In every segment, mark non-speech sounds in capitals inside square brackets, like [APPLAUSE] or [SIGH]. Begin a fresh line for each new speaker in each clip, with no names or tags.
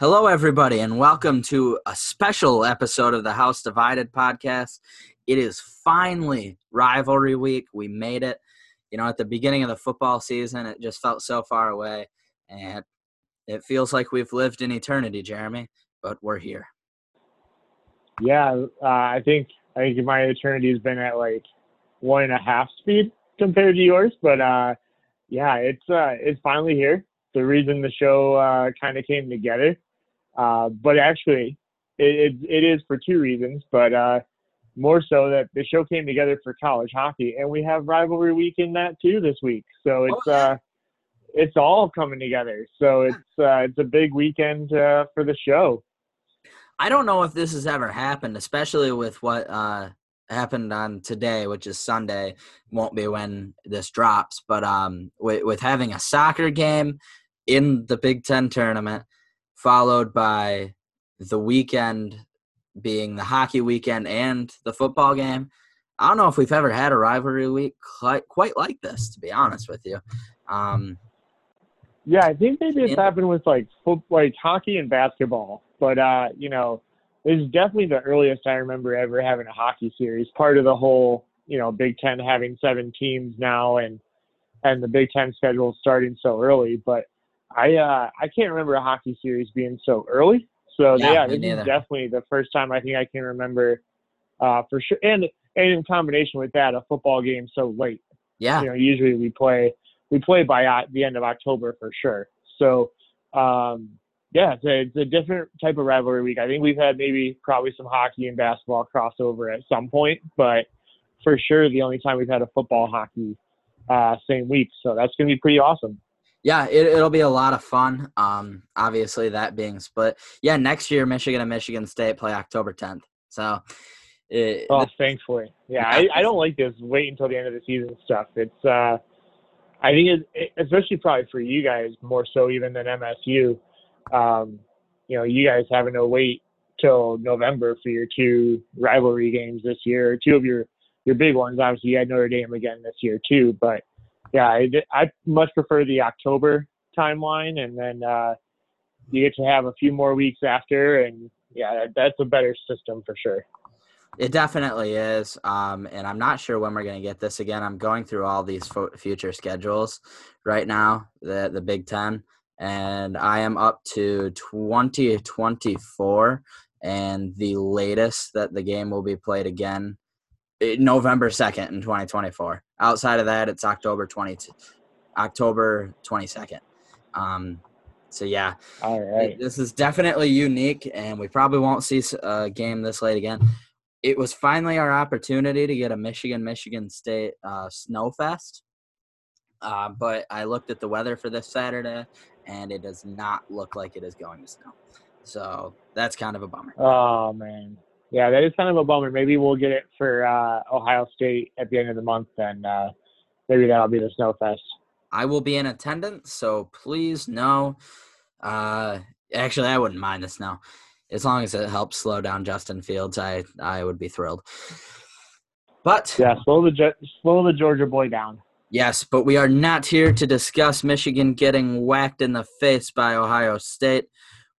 Hello, everybody, and welcome to a special episode of the House Divided podcast. It is finally rivalry week. We made it. You know, at the beginning of the football season, it just felt so far away, and it feels like we've lived in eternity, Jeremy, but we're here.
Yeah, uh, I think I think my eternity has been at like one and a half speed compared to yours, but uh, yeah, it's uh, it's finally here. The reason the show uh, kind of came together, uh, but actually, it, it, it is for two reasons, but uh, more so that the show came together for college hockey, and we have rivalry week in that too this week. So it's oh, yeah. uh, it's all coming together. So it's uh, it's a big weekend uh, for the show.
I don't know if this has ever happened, especially with what uh, happened on today, which is Sunday. Won't be when this drops, but um, with, with having a soccer game in the Big Ten tournament, followed by the weekend being the hockey weekend and the football game. I don't know if we've ever had a rivalry week quite, quite like this, to be honest with you. Um,
yeah, I think maybe it's happened with like football, like hockey and basketball, but uh, you know, this is definitely the earliest I remember ever having a hockey series. Part of the whole, you know, Big Ten having seven teams now and and the Big Ten schedule starting so early. But I uh, I can't remember a hockey series being so early. So yeah, yeah this is definitely the first time I think I can remember uh, for sure. And and in combination with that, a football game so late.
Yeah.
You know, usually we play we play by uh, the end of October for sure. So um, yeah, it's a, it's a different type of rivalry week. I think we've had maybe probably some hockey and basketball crossover at some point, but for sure the only time we've had a football hockey uh, same week. So that's going to be pretty awesome.
Yeah, it, will be a lot of fun. Um, obviously that being split. Yeah, next year Michigan and Michigan State play October 10th. So.
It, oh, thankfully. Yeah, I, I don't like this wait until the end of the season stuff. It's uh, I think it, especially probably for you guys more so even than MSU um, you know, you guys having to wait till November for your two rivalry games this year, two of your your big ones. Obviously, you had Notre Dame again this year too, but yeah, I, I much prefer the October timeline, and then uh, you get to have a few more weeks after, and yeah, that's a better system for sure.
It definitely is, um, and I'm not sure when we're going to get this again. I'm going through all these fo- future schedules right now, the the Big Ten and I am up to 2024. And the latest that the game will be played again, eh, November 2nd in 2024. Outside of that, it's October 20, October 22nd. Um, so yeah,
all right.
This is definitely unique, and we probably won't see a game this late again. It was finally our opportunity to get a Michigan Michigan State uh, Snow Fest. Uh, but I looked at the weather for this Saturday, and it does not look like it is going to snow. So that's kind of a bummer.
Oh man, yeah, that is kind of a bummer. Maybe we'll get it for uh, Ohio State at the end of the month, and uh, maybe that'll be the snow fest.
I will be in attendance, so please no. Uh, actually, I wouldn't mind the snow as long as it helps slow down Justin Fields. I I would be thrilled. But
yeah, slow the slow the Georgia boy down.
Yes, but we are not here to discuss Michigan getting whacked in the face by Ohio State.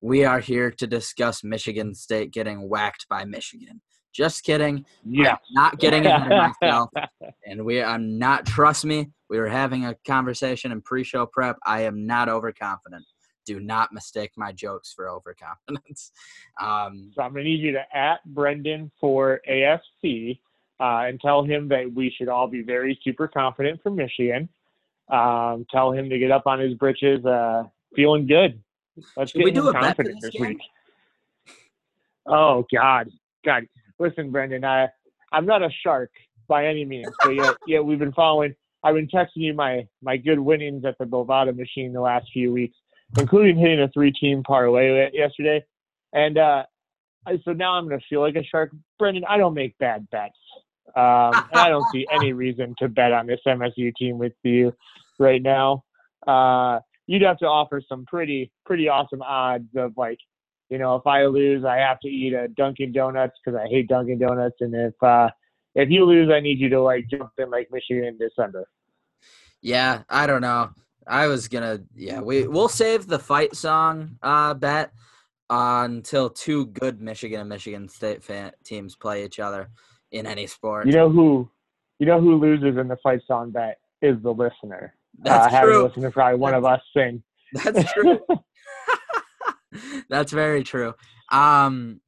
We are here to discuss Michigan State getting whacked by Michigan. Just kidding.
Yeah.
not getting ahead of myself. and we I'm not trust me, we were having a conversation in pre-show prep. I am not overconfident. Do not mistake my jokes for overconfidence. [LAUGHS] Um,
so I'm gonna need you to at Brendan for AFC uh, and tell him that we should all be very super confident for Michigan. Um, tell him to get up on his britches, uh, feeling good. Let's should get him confident this, this week. Oh God, God! Listen, Brendan, I I'm not a shark by any means, but yeah, [LAUGHS] yeah, we've been following. I've been texting you my my good winnings at the Bovada machine the last few weeks, including hitting a three team parlay yesterday. And uh, so now I'm going to feel like a shark. Brendan, I don't make bad bets. Um, and I don't see [LAUGHS] any reason to bet on this MSU team with you right now. Uh, you'd have to offer some pretty pretty awesome odds of like, you know, if I lose, I have to eat a Dunkin' Donuts because I hate Dunkin' Donuts, and if uh, if you lose, I need you to like jump in like Michigan in December.
Yeah, I don't know. I was gonna, yeah, we we'll save the fight song uh, bet uh, until two good Michigan and Michigan State fan- teams play each other in any sport.
You know who, you know who loses in the fight song bet is the listener.
That's
uh,
true.
Having listened to probably one of us sing.
That's true. [LAUGHS] [LAUGHS] That's very true. Um,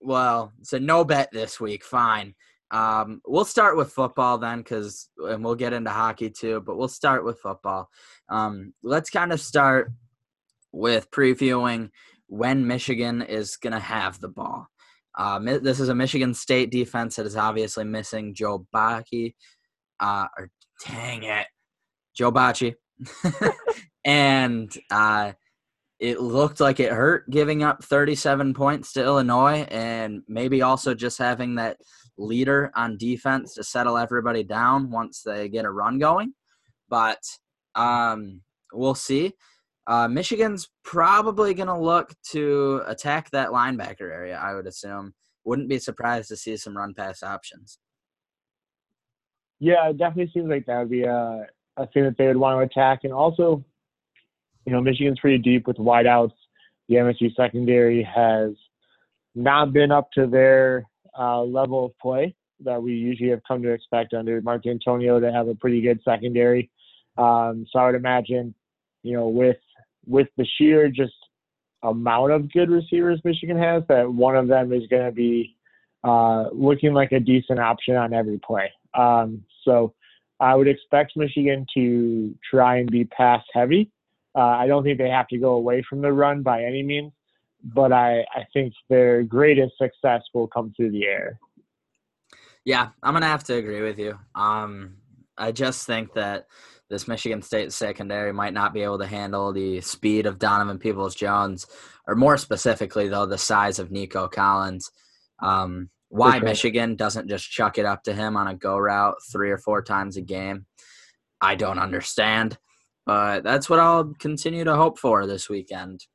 well, so no bet this week. Fine. Um, we'll start with football then, because and we'll get into hockey too. But we'll start with football. Um, let's kind of start with previewing when Michigan is going to have the ball. Uh, this is a Michigan State defense that is obviously missing Joe Baki. Uh, or dang it, Joe Bachie. [LAUGHS] and uh, it looked like it hurt giving up 37 points to Illinois and maybe also just having that leader on defense to settle everybody down once they get a run going. But um, we'll see. Uh, Michigan's probably going to look to attack that linebacker area, I would assume. Wouldn't be surprised to see some run pass options.
Yeah, it definitely seems like that would be a, a thing that they would want to attack. And also, you know, Michigan's pretty deep with wideouts. The MSU secondary has not been up to their uh, level of play that we usually have come to expect under Mark Dantonio to have a pretty good secondary. Um, so I would imagine, you know, with with the sheer just amount of good receivers Michigan has, that one of them is going to be uh, looking like a decent option on every play. Um, so I would expect Michigan to try and be pass heavy. Uh, I don't think they have to go away from the run by any means, but I, I think their greatest success will come through the air.
Yeah, I'm gonna have to agree with you. Um, I just think that this Michigan State secondary might not be able to handle the speed of Donovan Peoples Jones, or more specifically, though, the size of Nico Collins. Um, why
sure.
Michigan doesn't just chuck it up to him on a go route three or four times a game, I don't understand. But that's what I'll continue to hope for this weekend.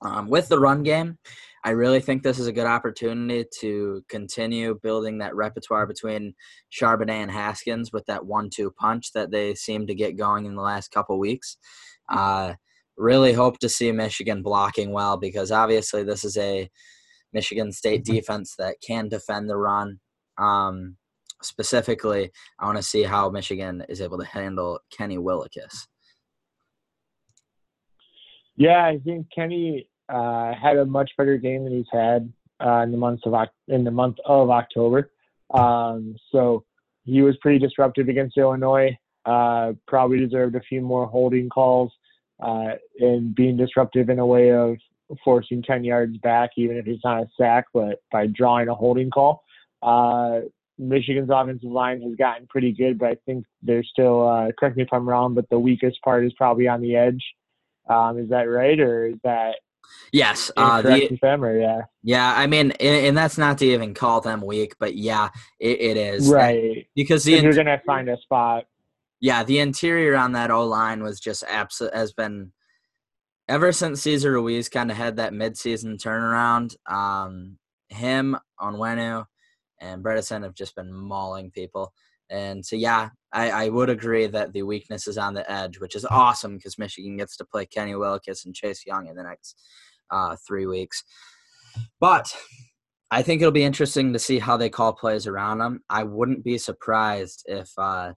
Um, with the run game, I really think this is a good opportunity to continue building that repertoire between Charbonnet and Haskins with that one-two punch that they seem to get going in the last couple weeks. Uh, really hope to see Michigan blocking well because obviously this is a Michigan State defense that can defend the run. Um, specifically, I want to see how Michigan is able to handle Kenny Willekes.
Yeah, I think Kenny uh, had a much better game than he's had uh, in the months of in the month of October. Um, so he was pretty disruptive against Illinois. Uh, probably deserved a few more holding calls uh, and being disruptive in a way of forcing 10 yards back, even if it's not a sack, but by drawing a holding call. Uh, Michigan's offensive line has gotten pretty good, but I think they're still, uh, correct me if I'm wrong, but the weakest part is probably on the edge. Um, is that right, or is that
Yes, uh, the,
or yeah,
yeah. I mean, and, and that's not to even call them weak, but yeah, it, it is
right?
because the
you're gonna find a spot.
yeah the interior on that O line was just absolute has been ever since Cesar Ruiz kind of had that midseason turnaround. Um, him, Onwenu, and Bredeson have just been mauling people. And so, yeah, I, I would agree that the weakness is on the edge, which is awesome because Michigan gets to play Kenny Willekes and Chase Young in the next uh, three weeks. But I think it'll be interesting to see how they call plays around them. I wouldn't be surprised if uh,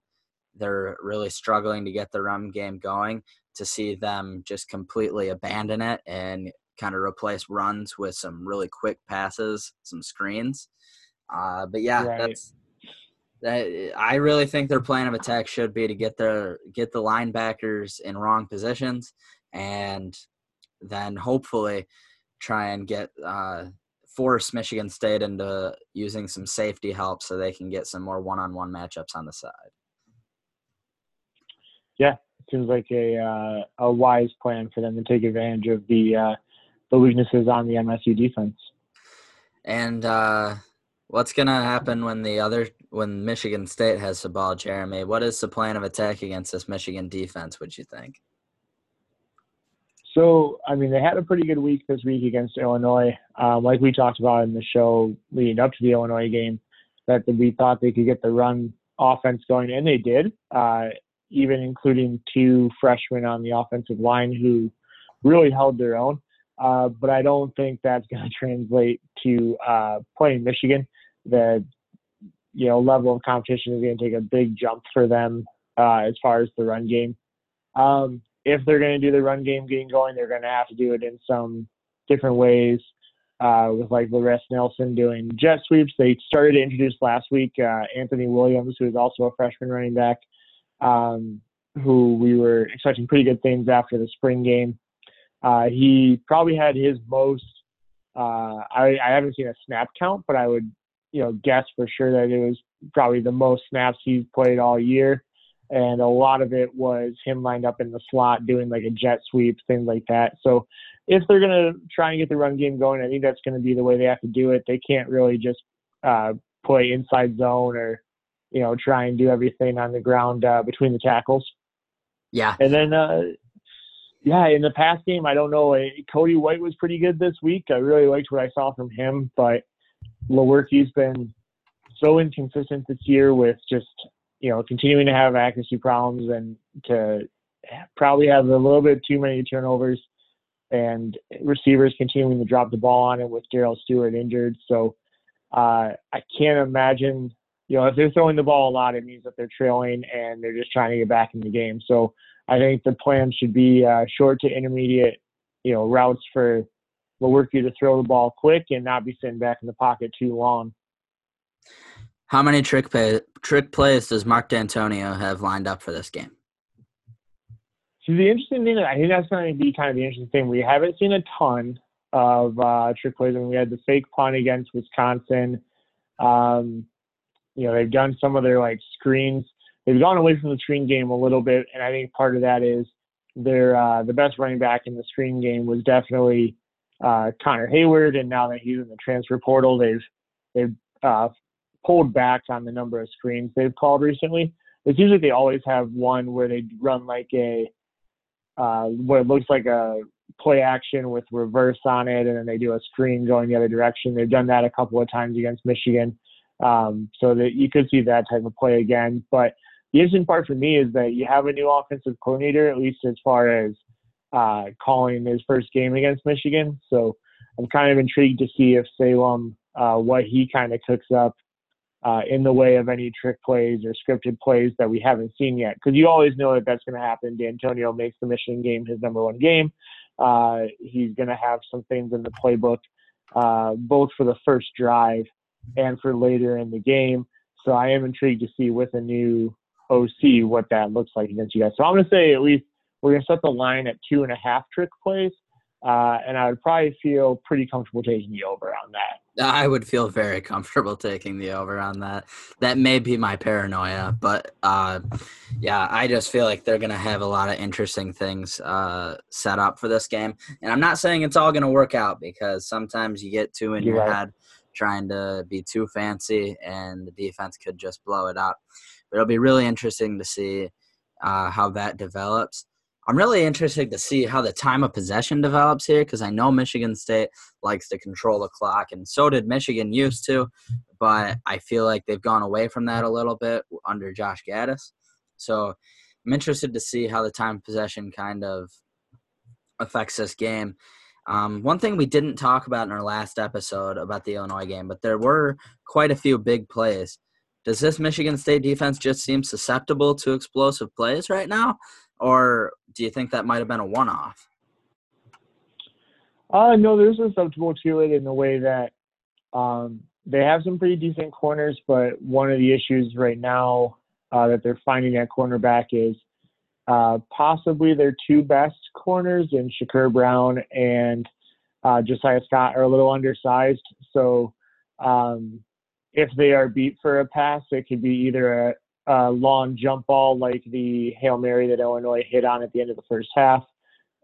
they're really struggling to get the run game going to see them just completely abandon it and kind of replace runs with some really quick passes, some screens. Uh, but yeah,
Right.
that's that. I really think their plan of attack should be to get their get the linebackers in wrong positions, and then hopefully try and get uh, force Michigan State into using some safety help so they can get some more one-on-one matchups on the side.
Seems like a uh, a wise plan for them to take advantage of the uh, the weaknesses on the MSU defense.
And uh, what's gonna happen when the other when Michigan State has the ball, Jeremy? What is the plan of attack against this Michigan defense? Would you think?
So, I mean, they had a pretty good week this week against Illinois. Um, like we talked about in the show leading up to the Illinois game, that we thought they could get the run offense going, and they did, uh, even including two freshmen on the offensive line who really held their own. uh, but I don't think that's [LAUGHS] going to translate to uh, playing Michigan. The you know level of competition is going to take a big jump for them uh, as far as the run game. Um, if they're going to do the run game getting going, they're going to have to do it in some different ways. Uh, with like Laress Nelson doing jet sweeps. They started to introduce last week uh, Anthony Williams, who is also a freshman running back, um, who we were expecting pretty good things after the spring game. Uh, he probably had his most. Uh, I, I haven't seen a snap count, but I would, you know, guess for sure that it was probably the most snaps he's played all year, and a lot of it was him lined up in the slot doing like a jet sweep, things like that. So, if they're gonna try and get the run game going, I think that's to be the way they have to do it. They can't really just uh, play inside zone or, you know, try and do everything on the ground uh, between the tackles.
Yeah.
And then uh, yeah, in the past game, I don't know. Cody White was pretty good this week. I really liked what I saw from him, but Lewerke's been so inconsistent this year with just you know continuing to have accuracy problems and to probably have a little bit too many turnovers and receivers continuing to drop the ball on him with Darrell Stewart injured. So uh, I can't imagine you know if they're throwing the ball a lot, it means that they're trailing and they're just trying to get back in the game. So I think the plan should be uh, short to intermediate, you know, routes for Lewerke to throw the ball quick and not be sitting back in the pocket too long.
How many trick pay, trick plays does Mark Dantonio have lined up for this game?
So the interesting thing, I think that's going to be kind of the interesting thing. We haven't seen a ton of uh, trick plays. I mean, we had the fake punt against Wisconsin. Um, you know, they've done some of their like screens they've gone away from the screen game a little bit, and I think part of that is their uh, the best running back in the screen game was definitely uh, Connor Heyward, and now that he's in the transfer portal, they've they've uh, pulled back on the number of screens they've called recently. It's usually they always have one where they run like a uh, what looks like a play action with reverse on it, and then they do a screen going the other direction. They've done that a couple of times against Michigan, um, so that you could see that type of play again. But the interesting part for me is that you have a new offensive coordinator, at least as far as uh, calling his first game against Michigan. So I'm kind of intrigued to see if Salem, uh, what he kind of cooks up uh, in the way of any trick plays or scripted plays that we haven't seen yet. Because you always know that that's going to happen. Dantonio makes the Michigan game his number one game. Uh, he's going to have some things in the playbook, uh, both for the first drive and for later in the game. So I am intrigued to see with a new OC what that looks like against you guys. So I'm going to say at least we're going to set the line at two and a half trick plays. Uh, and I would probably feel pretty comfortable taking the over on that.
I would feel very comfortable taking the over on that. That may be my paranoia, but uh, yeah, I just feel like they're going to have a lot of interesting things uh, set up for this game. And I'm not saying it's all going to work out because sometimes you get two in You're your right. head trying to be too fancy and the defense could just blow it up. But it'll be really interesting to see uh, how that develops. I'm really interested to see how the time of possession develops here because I know Michigan State likes to control the clock, and so did Michigan used to, but I feel like they've gone away from that a little bit under Josh Gattis. So I'm interested to see how the time possession kind of affects this game. Um, one thing we didn't talk about in our last episode about the Illinois game, but there were quite a few big plays does this Michigan State defense just seem susceptible to explosive plays right now, or do you think that might have been a one-off?
Uh, no, they're susceptible to it in the way that um, they have some pretty decent corners, but one of the issues right now uh, that they're finding at cornerback is uh, possibly their two best corners in Shakur Brown and uh, Josiah Scott are a little undersized. So um, if they are beat for a pass, it could be either a, a long jump ball like the Hail Mary that Illinois hit on at the end of the first half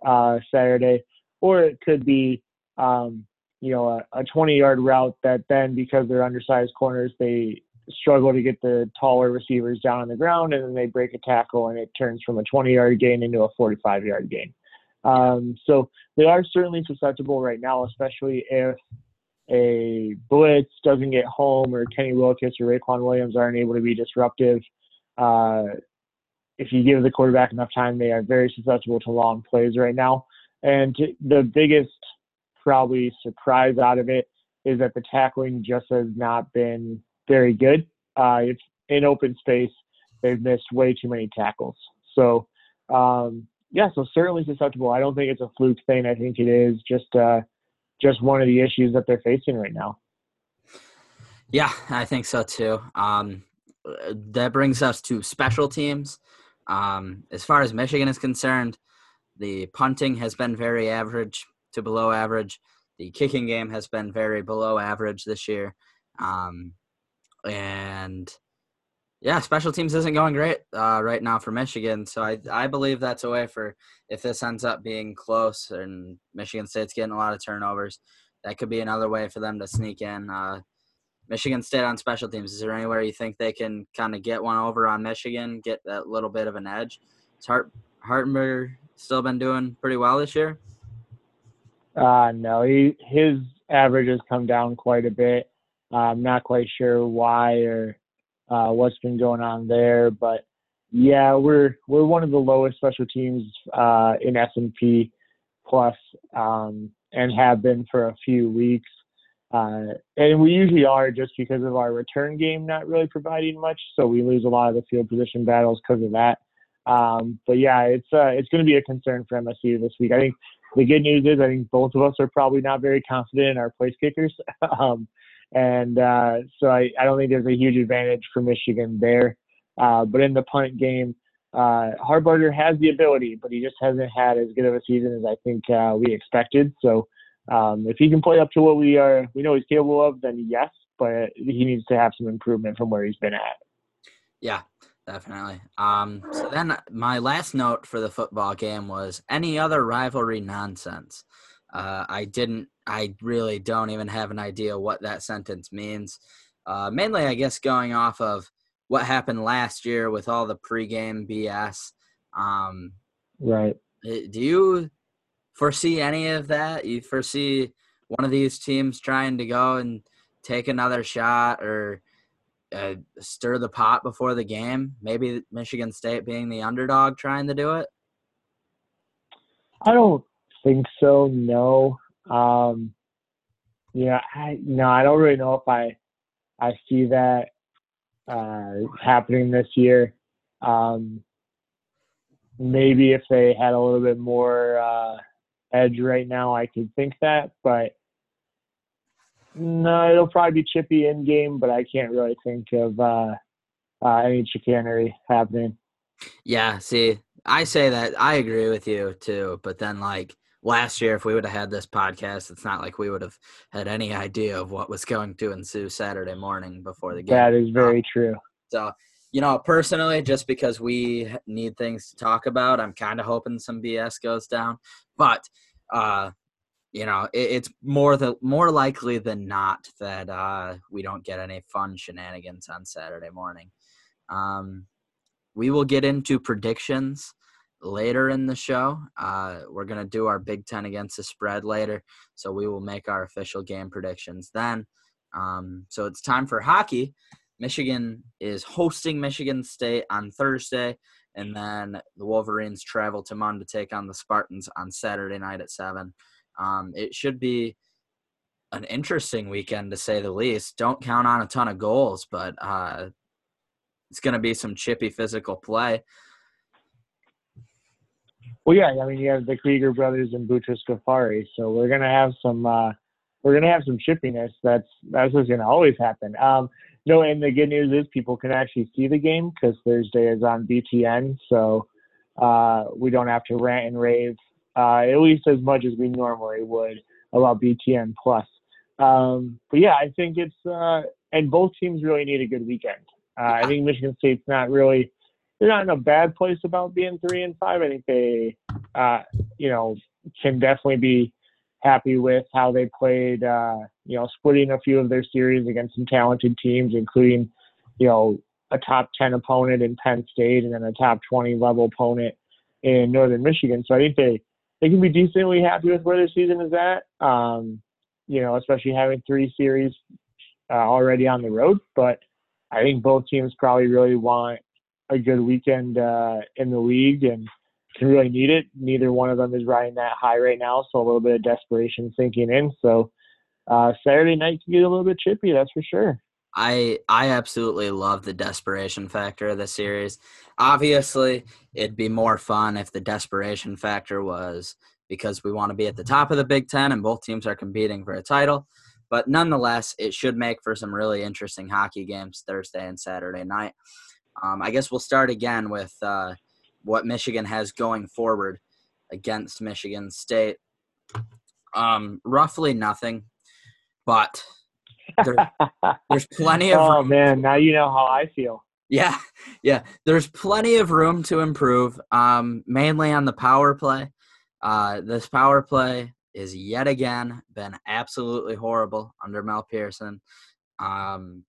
uh, Saturday, or it could be, um, you know, a, a 20 yard route that then, because they're undersized corners, they struggle to get the taller receivers down on the ground and then they break a tackle and it turns from a 20 yard gain into a 45 yard gain. Um, so they are certainly susceptible right now, especially if a blitz doesn't get home or Kenny Willekes or Raequan Williams aren't able to be disruptive, uh, if you give the quarterback enough time, they are very susceptible to long plays right now. And the biggest probably surprise out of it is that the tackling just has not been very good. Uh, it's in open space. They've missed way too many tackles. So, um, yeah, so certainly susceptible. I don't think it's a fluke thing. I think it is just uh, just one of the issues that they're facing right now.
Yeah, I think so too. Um, that brings us to special teams. Um, as far as Michigan is concerned, the punting has been very average to below average. The kicking game has been very below average this year. Um, and yeah, special teams isn't going great uh, right now for Michigan. So I, I believe that's a way for if this ends up being close and Michigan State's getting a lot of turnovers, that could be another way for them to sneak in. Uh, Michigan State on special teams. Is there anywhere you think they can kind of get one over on Michigan, get that little bit of an edge? Has Hart Hartbarger still been doing pretty well this year?
Uh, no, he his average has come down quite a bit. I'm not quite sure why or uh, what's been going on there, but yeah, we're we're one of the lowest special teams uh, in S&P plus, um, and have been for a few weeks. Uh, and we usually are just because of our return game not really providing much, so we lose a lot of the field position battles because of that. Um, but yeah, it's uh, it's going to be a concern for MSU this week. I think the good news is I think both of us are probably not very confident in our place kickers. [LAUGHS] um, and uh, so I, I don't think there's a huge advantage for Michigan there. Uh, but in the punt game, uh, Hartbarger has the ability, but he just hasn't had as good of a season as I think uh, we expected. So um, if he can play up to what we are, we know he's capable of, then yes. But he needs to have some improvement from where he's been at.
Yeah, definitely. Um, so then my last note for the football game was any other rivalry nonsense. Uh, I didn't. I really don't even have an idea what that sentence means. Uh, mainly, I guess, going off of what happened last year with all the pregame BS. Um,
right.
Eh, do you foresee any of that? You foresee one of these teams trying to go and take another shot or uh, stir the pot before the game? Maybe Michigan State being the underdog trying to do it?
I don't think so. No. Um, yeah, I no, I don't really know if I I see that uh, happening this year. Um, maybe if they had a little bit more uh, edge right now, I could think that, but no, it'll probably be chippy in game, but I can't really think of uh, uh, any chicanery happening.
Yeah, see, I say that I agree with you too, but then like last year, if we would have had this podcast, it's not like we would have had any idea of what was going to ensue Saturday morning before the game.
That is very true.
So, you know, personally, just because we need things to talk about, I'm kind of hoping some BS goes down. But, uh, you know, it, it's more the more likely than not that uh, we don't get any fun shenanigans on Saturday morning. Um, we will get into predictions later in the show. Uh, we're going to do our Big Ten against the spread later. So we will make our official game predictions then. Um, so it's time for hockey. Michigan is hosting Michigan State on Thursday. And then the Wolverines travel to Munn to take on the Spartans on Saturday night at 7. Um, it should be an interesting weekend to say the least. Don't count on a ton of goals, but uh, it's going to be some chippy physical play.
Well, yeah, I mean, you have the Krieger brothers and Butrus Ghafari, so we're gonna have some uh, we're gonna have some chippiness. That's that's what's gonna always happen. Um, no, and the good news is people can actually see the game because Thursday is on BTN, so uh, we don't have to rant and rave uh, at least as much as we normally would about BTN plus. Um, but yeah, I think it's uh, and both teams really need a good weekend. Uh, I think Michigan State's not really they're not in a bad place about being three and five. I think they, uh, you know, can definitely be happy with how they played. Uh, you know, splitting a few of their series against some talented teams, including, you know, a top ten opponent in Penn State and then a top twenty level opponent in Northern Michigan. So I think they they can be decently happy with where their season is at. Um, you know, especially having three series uh, already on the road. But I think both teams probably really want a good weekend uh, in the league and can really need it. Neither one of them is riding that high right now, so a little bit of desperation sinking in. So uh, Saturday night can get a little bit chippy, that's for sure.
I I absolutely love the desperation factor of the series. Obviously, it'd be more fun if the desperation factor was because we want to be at the top of the Big Ten and both teams are competing for a title. But nonetheless, it should make for some really interesting hockey games Thursday and Saturday night. Um, I guess we'll start again with uh, what Michigan has going forward against Michigan State. Um, roughly nothing, but there, [LAUGHS] there's plenty of.
oh man, now you know how I feel.
Yeah, yeah. There's plenty of room to improve. Um, mainly on the power play. Uh, this power play is yet again been absolutely horrible under Mel Pearson. Um,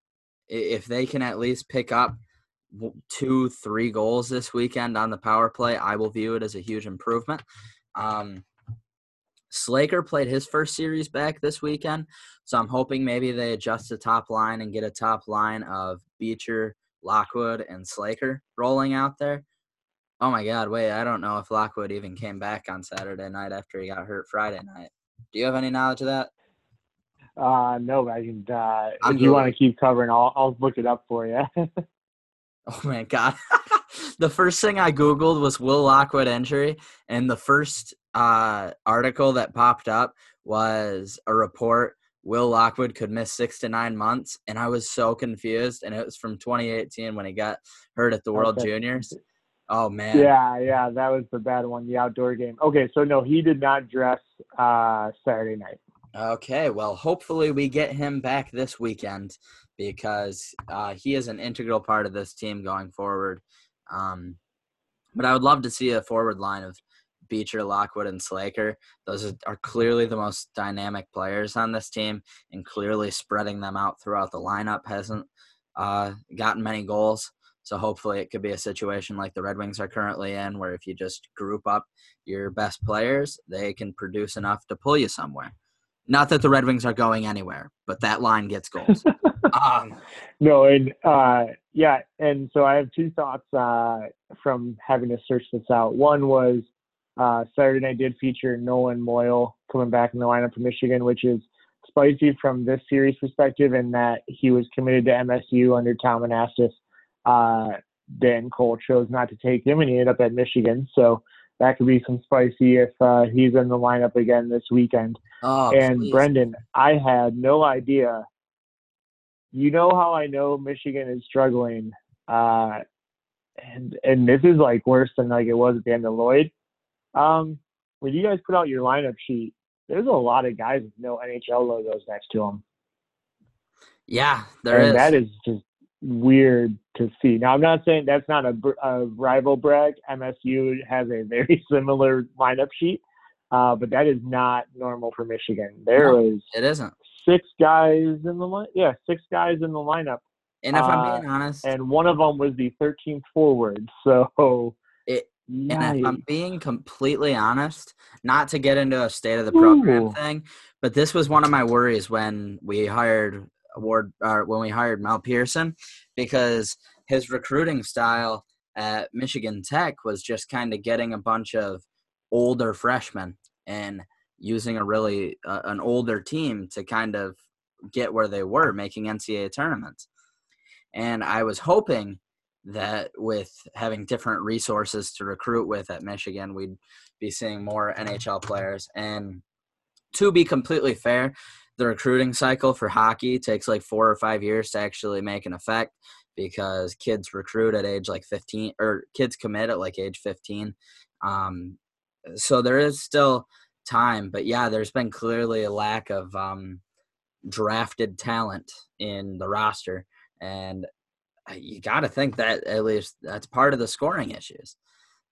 if they can at least pick up two, three goals this weekend on the power play, I will view it as a huge improvement. Um, Slaker played his first series back this weekend, so I'm hoping maybe they adjust the top line and get a top line of Beecher, Lockwood, and Slaker rolling out there. Oh my God! Wait, I don't know if Lockwood even came back on Saturday night after he got hurt Friday night. Do you have any knowledge of that?
Uh, no, I can. Uh, if you want to keep covering, I'll I'll look it up for you. [LAUGHS]
oh my God! [LAUGHS] the first thing I googled was Will Lockwood injury, and the first uh, article that popped up was a report Will Lockwood could miss six to nine months, and I was so confused. And it was from 2018 when he got hurt at the World okay. Juniors. Oh man.
Yeah, yeah, that was the bad one, the outdoor game. Okay, so no, he did not dress uh, Saturday night.
Okay, well, hopefully we get him back this weekend because uh, he is an integral part of this team going forward. Um, but I would love to see a forward line of Beecher, Lockwood, and Slaker. Those are clearly the most dynamic players on this team, and clearly spreading them out throughout the lineup hasn't uh, gotten many goals. So hopefully it could be a situation like the Red Wings are currently in, where if you just group up your best players, they can produce enough to pull you somewhere. Not that the Red Wings are going anywhere, but that line gets goals. [LAUGHS]
um, no, and uh, yeah, and so I have two thoughts uh, from having to search this out. One was uh, Saturday night did feature Nolan Moyle coming back in the lineup for Michigan, which is spicy from this series perspective in that he was committed to MSU under Tom Anastos uh, Danton Cole chose not to take him, and he ended up at Michigan. So that could be some spicy if uh, he's in the lineup again this weekend.
Oh,
and
please.
Brendan, I had no idea. You know how I know Michigan is struggling, uh, and and this is like worse than like it was at the end of Lloyd. Um, when you guys put out your lineup sheet, there's a lot of guys with no NHL logos next to them.
Yeah, there
and
is.
That is just weird to see. Now, I'm not saying that's not a, a rival brag. MSU has a very [LAUGHS] similar lineup sheet, uh, but that is not normal for Michigan. There
no,
is
it isn't
six guys in the line. Yeah, six guys in the lineup.
And if uh, I'm being honest,
and one of them was the 13th forward. [LAUGHS] So
it. And if I'm being completely honest, not to get into a state of the program Ooh. thing, but this was one of my worries when we hired award uh, when we hired Mel Pearson because his recruiting style at Michigan Tech was just kind of getting a bunch of older freshmen and using a really uh, an older team to kind of get where they were making NCAA tournaments. And I was hoping that with having different resources to recruit with at Michigan, we'd be seeing more NHL players. And to be completely fair, the recruiting cycle for hockey takes like four or five years to actually make an effect because kids recruit at age like 15 or kids commit at like age 15 um, so there is still time but yeah there's been clearly a lack of um, drafted talent in the roster and you got to think that at least that's part of the scoring issues.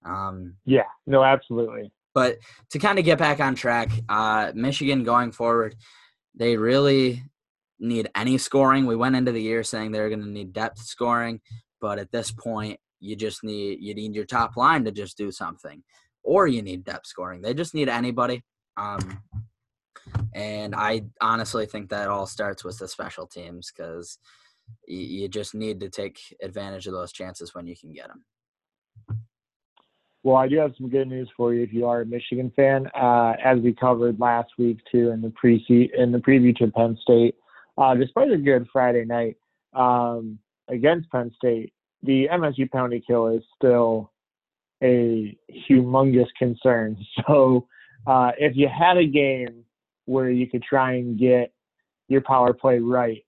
Um,
yeah no absolutely.
but to kind of get back on track uh, michigan going forward they really need any scoring. We went into the year saying they're going to need depth scoring, but at this point, you just need you need your top line to just do something, or you need depth scoring. They just need anybody. Um, and I honestly think that all starts with the special teams because you just need to take advantage of those chances when you can get them.
Well, I do have some good news for you if you are a Michigan fan. Uh, as we covered last week too in the pre in the preview to Penn State, uh, despite a good Friday night um, against Penn State, the MSU penalty kill is still a humongous concern. [LAUGHS] So uh, if you had a game where you could try and get your power play right,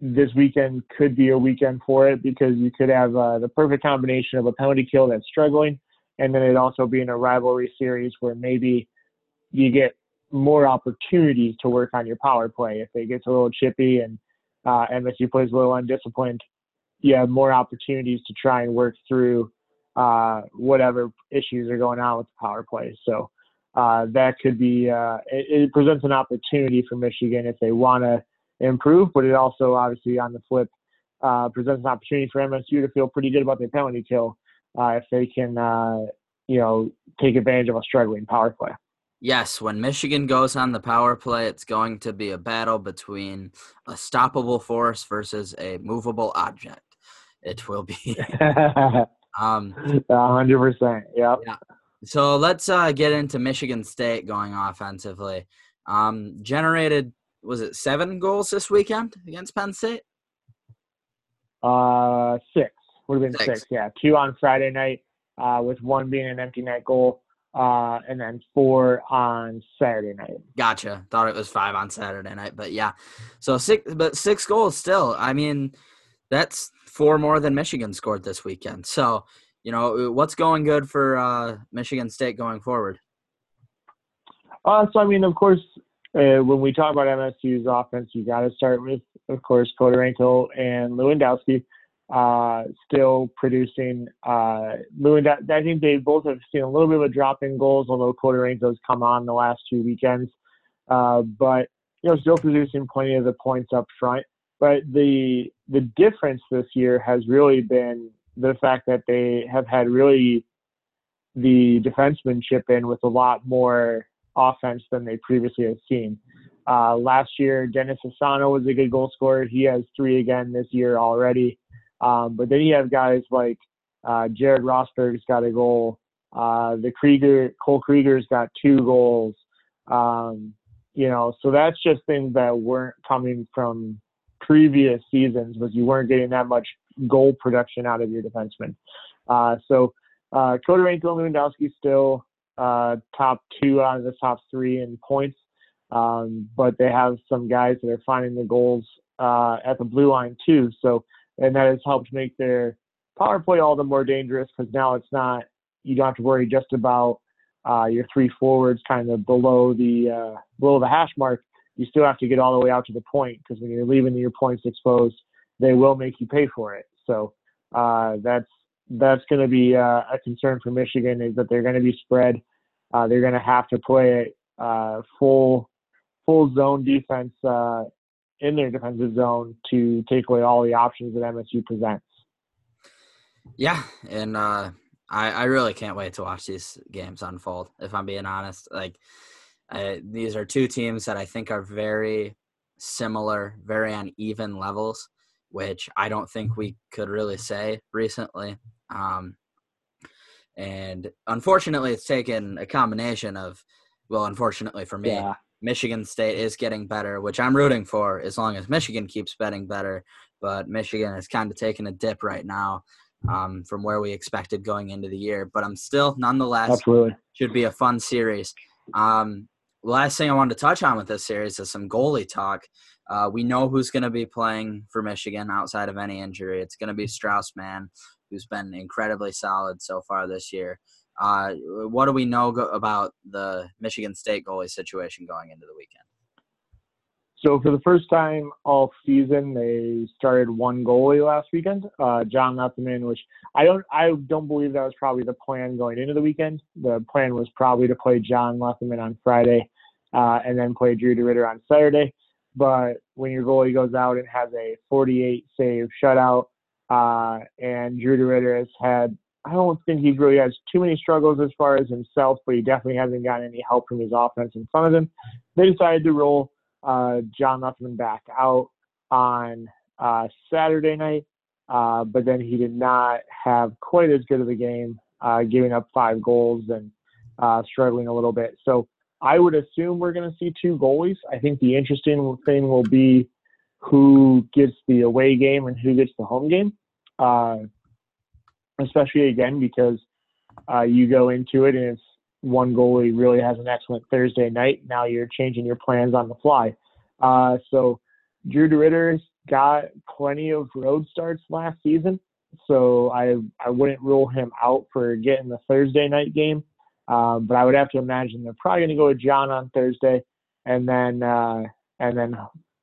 this weekend could be a weekend for it because you could have uh, the perfect combination of a penalty kill that's struggling, and then it also be in a rivalry series where maybe you get more opportunities to work on your power play. If it gets a little chippy and uh, MSU plays a little undisciplined, you have more opportunities to try and work through uh, whatever issues are going on with the power play. So uh, that could be uh, it, it, presents an opportunity for Michigan if they want to improve, but it also obviously on the flip uh, presents an opportunity for MSU to feel pretty good about their penalty kill uh, if they can uh, you know take advantage of a struggling power play.
Yes, when Michigan goes on the power play, it's going to be a battle between a stoppable force versus a movable object. It will be. [LAUGHS]
um, 100%. Yep.
Yeah. So let's uh, get into Michigan State going offensively. Um, generated was it seven goals this weekend against Penn State?
Uh, six would have been six. six. Yeah, two on Friday night, uh, with one being an empty net goal, uh, and then four on Saturday night.
Gotcha. Thought it was five on Saturday night, but yeah, so six, but six goals still. I mean, that's four more than Michigan scored this weekend. So you know, what's going good for uh, Michigan State going forward?
Uh, so, I mean, of course, uh, when we talk about MSU's offense, you got to start with, of course, Khodorenko and Lewandowski uh, still producing. Uh, Lewandowski, I think they both have seen a little bit of a drop in goals, although Khodorenko's come on the last two weekends. Uh, but, you know, still producing plenty of the points up front. But the the difference this year has really been the fact that they have had really the defensemen chip in with a lot more offense than they previously have seen. Uh, last year, Dennis Cesana was a good goal scorer. He has three again this year already. Um, but then you have guys like uh, Jerad Rosburg's got a goal. Uh, the Krieger, Cole Krieger's got two goals. Um, you know, so that's just things that weren't coming from previous seasons was you weren't getting that much goal production out of your defensemen. Uh, so uh, Khodorenko and Lewandowski still uh, top two out of the top three in points, um, but they have some guys that are finding the goals uh, at the blue line too. So and that has helped make their power play all the more dangerous because now it's not you don't have to worry just about uh, your three forwards kind of below the uh, below the hash mark you still have to get all the way out to the point because when you're leaving your points exposed, they will make you pay for it. So uh, that's that's going to be uh, a concern for Michigan is that they're going to be spread. Uh, they're going to have to play uh, full full zone defense in their defensive zone to take away all the options that MSU presents.
Yeah, and uh, I I really can't wait to watch these games unfold. If I'm being honest, like uh, these are two teams that I think are very similar, very on even levels, which I don't think we could really say recently. Um, and unfortunately, it's taken a combination of, well, unfortunately for me, yeah. Michigan State is getting better, which I'm rooting for as long as Michigan keeps betting better. But Michigan is kind of taking a dip right now um, from where we expected going into the year. But I'm still, nonetheless,
Absolutely.
should be a fun series. Um, last thing I wanted to touch on with this series is some goalie talk. Uh, we know who's going to be playing for Michigan outside of any injury. It's going to be Strauss Mann, who's been incredibly solid so far this year. Uh, what do we know go- about the Michigan State goalie situation going into the weekend?
So for the first time all season, they started one goalie last weekend, uh, John Lethemon, which I don't I don't believe that was probably the plan going into the weekend. The plan was probably to play John Lethemon on Friday, uh, and then play Drew DeRidder on Saturday. But when your goalie goes out and has a 48 save shutout, uh, and Drew DeRidder has had I don't think he really has too many struggles as far as himself, but he definitely hasn't gotten any help from his offense in front of him. They decided to roll uh, John Lethemon back out on uh, Saturday night, uh, but then he did not have quite as good of a game uh, giving up five goals and uh, struggling a little bit. So I would assume we're going to see two goalies. I think the interesting thing will be who gets the away game and who gets the home game. Especially again because uh, you go into it and it's one goalie really has an excellent Thursday night. Now you're changing your plans on the fly. Uh, so Drew DeRidder's got plenty of road starts last season, so I I wouldn't rule him out for getting the Thursday night game. Um, but I would have to imagine they're probably going to go with John on Thursday, and then uh, and then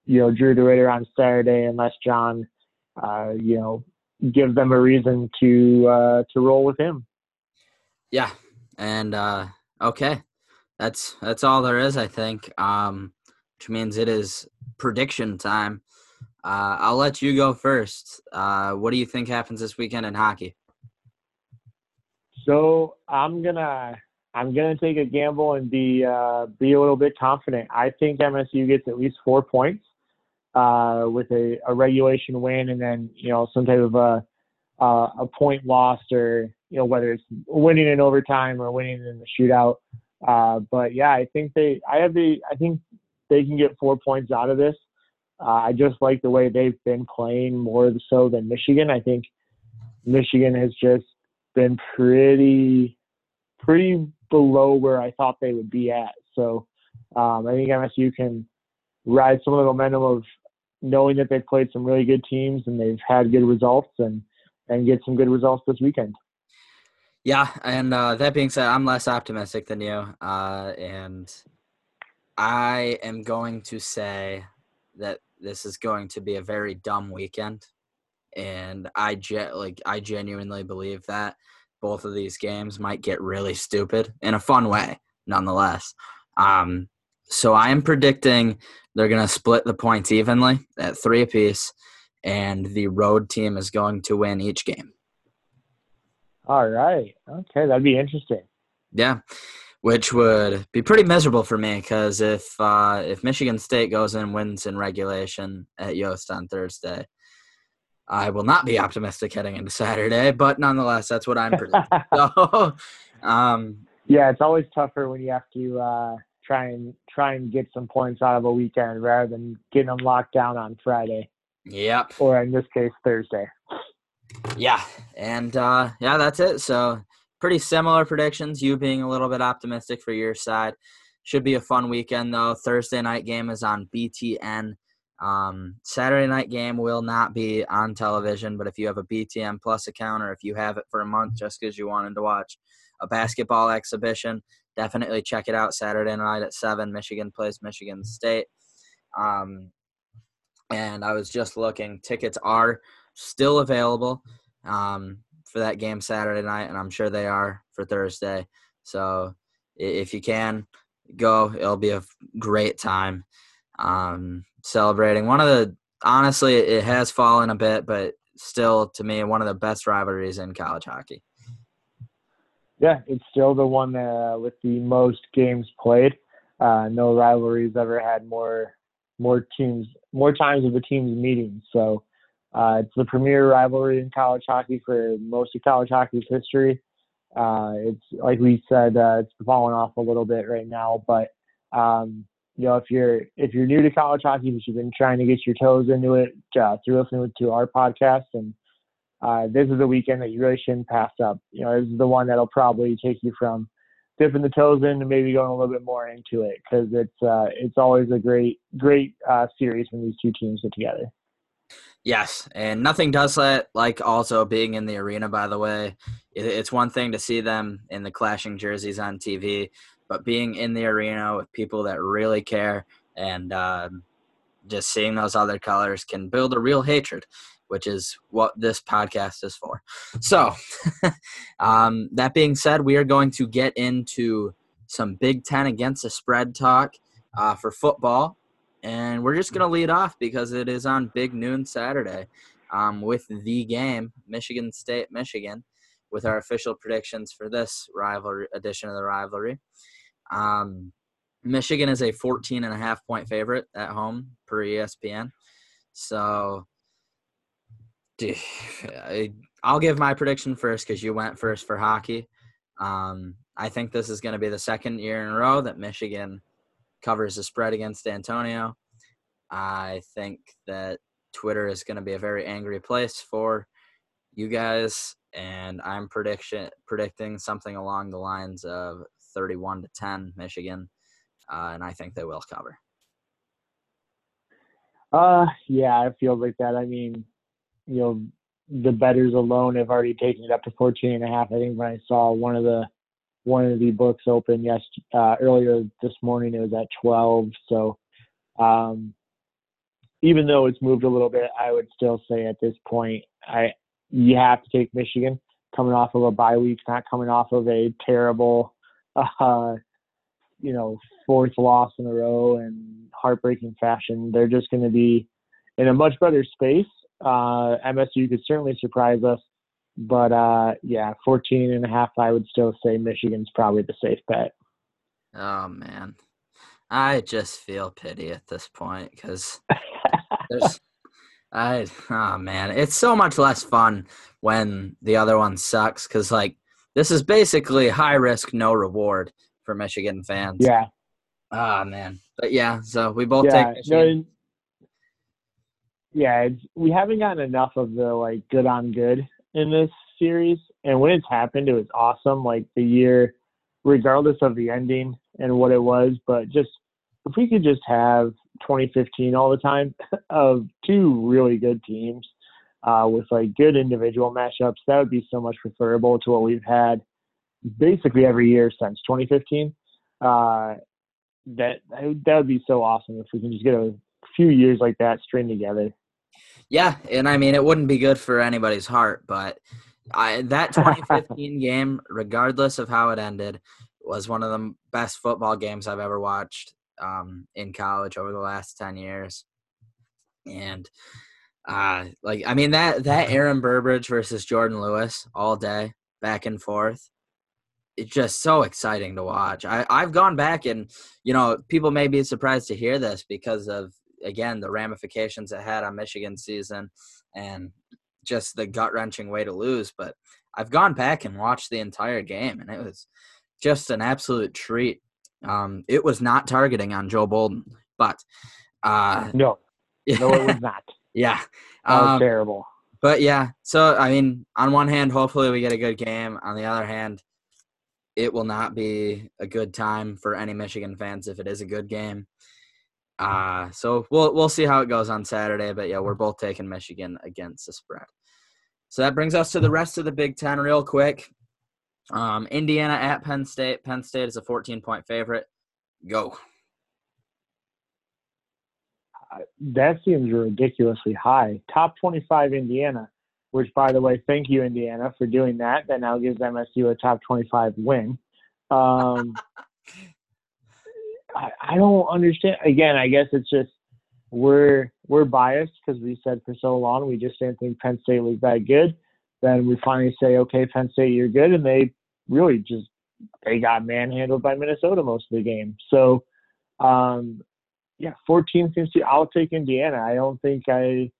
you know Drew DeRidder on Saturday, unless John uh, you know gives them a reason to uh, to roll with him.
Yeah, and uh, okay, that's that's all there is, I think. Um, which means it is prediction time. Uh, I'll let you go first. Uh, what do you think happens this weekend in hockey?
So I'm gonna I'm gonna take a gamble and be uh, be a little bit confident. I think MSU gets at least four points uh, with a, a regulation win, and then you know some type of a uh, a point lost, or you know whether it's winning in overtime or winning in the shootout. Uh, but yeah, I think they I have the I think they can get four points out of this. Uh, I just like the way they've been playing more so than Michigan. I think Michigan has just been pretty, pretty below where I thought they would be at. So um, I think MSU can ride some of the momentum of knowing that they've played some really good teams and they've had good results and and get some good results this weekend.
Yeah, and uh, that being said, I'm less optimistic than you, uh, and I am going to say that this is going to be a very dumb weekend, and I ge- like I genuinely believe that both of these games might get really stupid in a fun way, nonetheless. Um, so I am predicting they're going to split the points evenly at three apiece, and the road team is going to win each game.
All right. Okay, that'd be interesting.
Yeah which would be pretty miserable for me because if uh, if Michigan State goes and wins in regulation at Yost on Thursday, I will not be optimistic heading into Saturday. But nonetheless, that's what I'm predicting. [LAUGHS] so, um,
yeah, it's always tougher when you have to uh, try and try and get some points out of a weekend rather than getting them locked down on Friday.
Yep.
Or in this case, Thursday.
Yeah, and uh, yeah, that's it. So pretty similar predictions. You being a little bit optimistic for your side. Should be a fun weekend though. Thursday night game is on BTN. Um, Saturday night game will not be on television, but if you have a BTN Plus account or if you have it for a month just because you wanted to watch a basketball exhibition, definitely check it out Saturday night at 7. Michigan plays Michigan State. Um, and I was just looking, tickets are still available. Um, for that game Saturday night, and I'm sure they are for Thursday. So if you can go, it'll be a great time um, celebrating one of the. Honestly, it has fallen a bit, but still, to me, one of the best rivalries in college hockey.
Yeah, it's still the one uh, with the most games played. Uh, no rivalries ever had more more teams more times of the teams meeting. So uh, it's the premier rivalry in college hockey for most of college hockey's history. Uh, it's like we said, uh, it's falling off a little bit right now, but um, you know, if you're if you're new to college hockey, but you've been trying to get your toes into it uh, through listening to our podcast, and uh, this is a weekend that you really shouldn't pass up. You know, this is the one that'll probably take you from dipping the toes in to maybe going a little bit more into it because it's uh, it's always a great great uh, series when these two teams get together.
Yes, and nothing does that like also being in the arena. By the way, it's one thing to see them in the clashing jerseys on TV, but being in the arena with people that really care and uh, just seeing those other colors can build a real hatred, which is what this podcast is for. So, [LAUGHS] um, that being said, we are going to get into some Big Ten against the spread talk uh, for football and we're just going to lead off because it is on Big Noon Saturday um, with the game, Michigan State, Michigan, with our official predictions for this rivalry edition of the rivalry. Um, Michigan is a 14 and a half point favorite at home per ESPN. So, [SIGHS] I'll give my prediction first because you went first for hockey. Um, I think this is going to be the second year in a row that Michigan covers the spread against Dantonio. I think that Twitter is going to be a very angry place for you guys, and I'm prediction predicting something along the lines of 31 to 10 Michigan, uh, and I think they will cover.
Uh, yeah, it feels like that. I mean, you know, the betters alone have already taken it up to 14 and a half. I think when I saw one of the one of the books open yes uh, earlier this morning, it was at 12. So, um, even though it's moved a little bit, I would still say at this point, I you have to take Michigan coming off of a bye week, not coming off of a terrible, uh, you know, fourth loss in a row and heartbreaking fashion. They're just going to be in a much better space. Uh, MSU could certainly surprise us, but uh, yeah, 14 and a half, I would still say Michigan's probably the safe bet.
Oh man, I just feel pity at this point because [LAUGHS] there's. I oh man, it's so much less fun when the other one sucks because like this is basically high risk, no reward for Michigan fans.
Yeah.
Ah man, but yeah, so we both
yeah,
take Michigan.
no, yeah, we haven't gotten enough of the like good on good in this series, and when it's happened, it was awesome. Like the year, regardless of the ending and what it was, but just if we could just have 2015 all the time [LAUGHS] of two really good teams uh, with like good individual matchups, that would be so much preferable to what we've had basically every year since 2015. Uh, that that would be so awesome if we can just get a few years like that string together.
Yeah, and I mean it wouldn't be good for anybody's heart, but I, that [LAUGHS] 2015 game, regardless of how it ended, was one of the best football games I've ever watched um, in college over the last 10 years. And uh, like I mean that that [LAUGHS] Aaron Burbridge versus Jourdan Lewis all day back and forth. It's just so exciting to watch. I, I've gone back and you know people may be surprised to hear this because of again the ramifications it had on Michigan season and just the gut wrenching way to lose. But I've gone back and watched the entire game, and it was just an absolute treat. Um, it was not targeting on Joe Bolden, but uh,
no, [LAUGHS] no, it was not.
yeah,
that was
um,
terrible.
But yeah, so I mean, on one hand, hopefully we get a good game. On the other hand, it will not be a good time for any Michigan fans if it is a good game. Uh, so we'll we'll see how it goes on Saturday. But yeah, we're both taking Michigan against the spread. So that brings us to the rest of the Big Ten real quick. Um, Indiana at Penn State. Penn State is a 14 point favorite. Go.
Uh, that seems ridiculously high. Top 25 Indiana, which, by the way, thank you, Indiana, for doing that. That now gives MSU a top 25 win. Um, [LAUGHS] I, I don't understand. Again, I guess it's just we're we're biased because we said for so long we just didn't think Penn State was that good. Then we finally say, okay, Penn State, you're good, and they really just they got manhandled by Minnesota most of the game. So, um, yeah, 14 seems to. I'll take Indiana. I don't think I